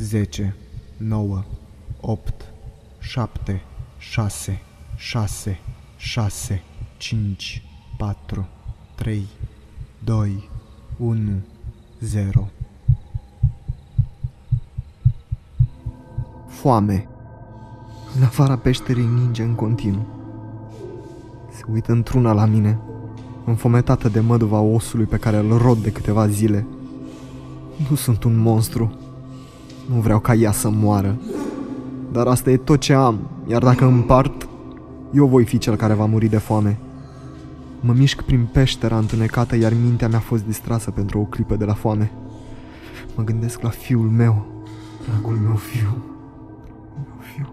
10, 9, 8, 7, 6, 6, 6, 5, 4, 3, 2, 1, 0. Foame. În afara peșterii ninge în continuu. Se uită într-una la mine, înfometată de măduva osului pe care îl rod de câteva zile. Nu sunt un monstru. Nu vreau ca ea să moară. Dar asta e tot ce am, iar dacă împart, eu voi fi cel care va muri de foame. Mă mișc prin peștera întunecată, iar mintea mea a fost distrasă pentru o clipă de la foame. Mă gândesc la fiul meu, dragul meu fiu. Meu fiu.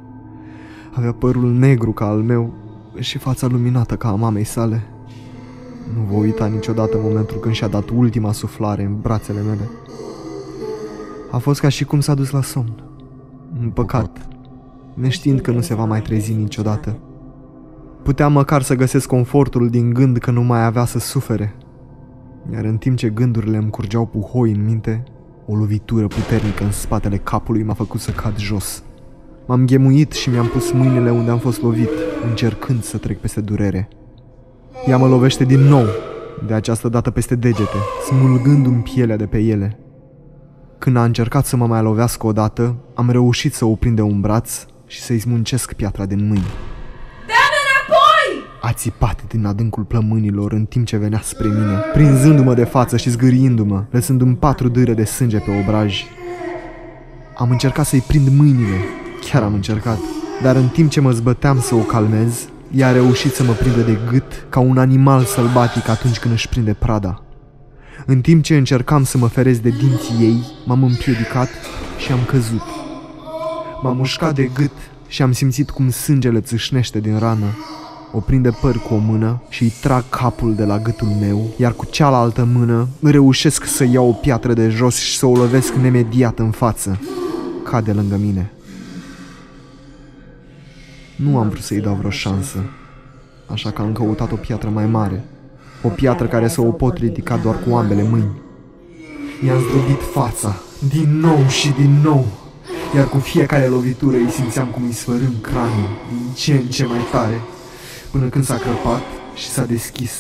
Avea părul negru ca al meu și fața luminată ca a mamei sale. Nu voi uita niciodată momentul când și-a dat ultima suflare în brațele mele. A fost ca și cum s-a dus la somn. Un păcat, neștiind că nu se va mai trezi niciodată. Puteam măcar să găsesc confortul din gând că nu mai avea să sufere. Iar în timp ce gândurile îmi curgeau puhoi în minte, o lovitură puternică în spatele capului m-a făcut să cad jos. M-am ghemuit și mi-am pus mâinile unde am fost lovit, încercând să trec peste durere. Ea mă lovește din nou, de această dată peste degete, smulgându-mi pielea de pe ele. Când a încercat să mă mai lovească odată, am reușit să o prind de un braț și să-i smuncesc piatra din mâini. Dă-mi înapoi! A țipat din adâncul plămânilor în timp ce venea spre mine, prinzându-mă de față și zgâriindu-mă, lăsându-mi patru dâre de sânge pe obraj. Am încercat să-i prind mâinile, chiar am încercat, dar în timp ce mă zbăteam să o calmez, ea a reușit să mă prindă de gât ca un animal sălbatic atunci când își prinde prada. În timp ce încercam să mă ferez de dinții ei, m-am împiedicat și am căzut. M-am mușcat de gât și am simțit cum sângele țâșnește din rană. O prinde păr cu o mână și îi trag capul de la gâtul meu, iar cu cealaltă mână reușesc să iau o piatră de jos și să o lovesc nemediat în față. Cade lângă mine. Nu am vrut să-i dau vreo șansă, așa că am căutat o piatră mai mare. O piatră care să o pot ridica doar cu ambele mâini. I-am zdrobit fața, din nou și din nou, iar cu fiecare lovitură îi simțeam cum îi sfărâm craniul din ce în ce mai tare, până când s-a crăpat și s-a deschis,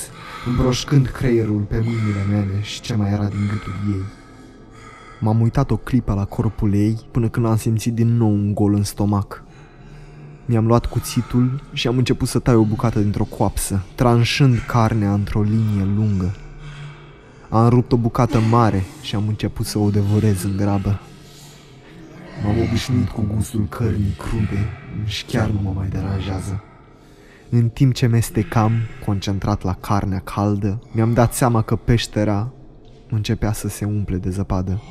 îmbroșcând creierul pe mâinile mele și ce mai era din gâtul ei. M-am uitat o clipă la corpul ei până când am simțit din nou un gol în stomac. Mi-am luat cuțitul și am început să tai o bucată dintr-o coapsă, tranșând carnea într-o linie lungă. Am rupt o bucată mare și am început să o devorez în grabă. M-am obișnuit cu gustul cărnii crude și chiar nu mă mai deranjează. În timp ce mestecam, concentrat la carnea caldă, mi-am dat seama că peștera începea să se umple de zăpadă.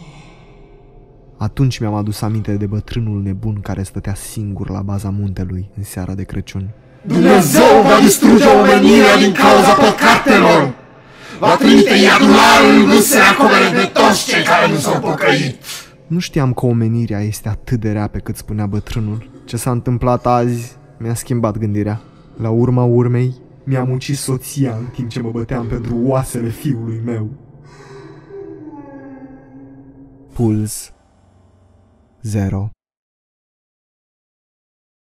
Atunci mi-am adus aminte de bătrânul nebun care stătea singur la baza muntelui în seara de Crăciun. Dumnezeu va distruge omenirea din cauza păcatelor. Va trimite iadul alb să acopere de toți cei care nu s-au pocăit. Nu știam că omenirea este atât de rea pe cât spunea bătrânul. Ce s-a întâmplat azi mi-a schimbat gândirea. La urma urmei, mi-am ucis soția în timp ce mă băteam pentru oasele fiului meu. Puls zero.